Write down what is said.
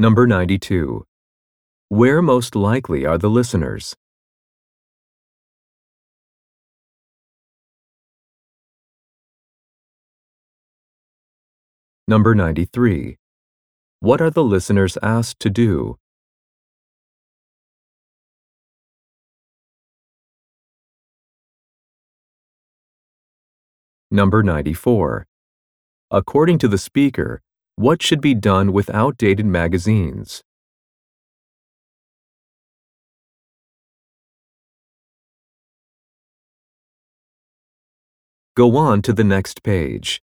Number 92. Where most likely are the listeners? Number 93. What are the listeners asked to do? Number 94. According to the speaker, what should be done with outdated magazines? Go on to the next page.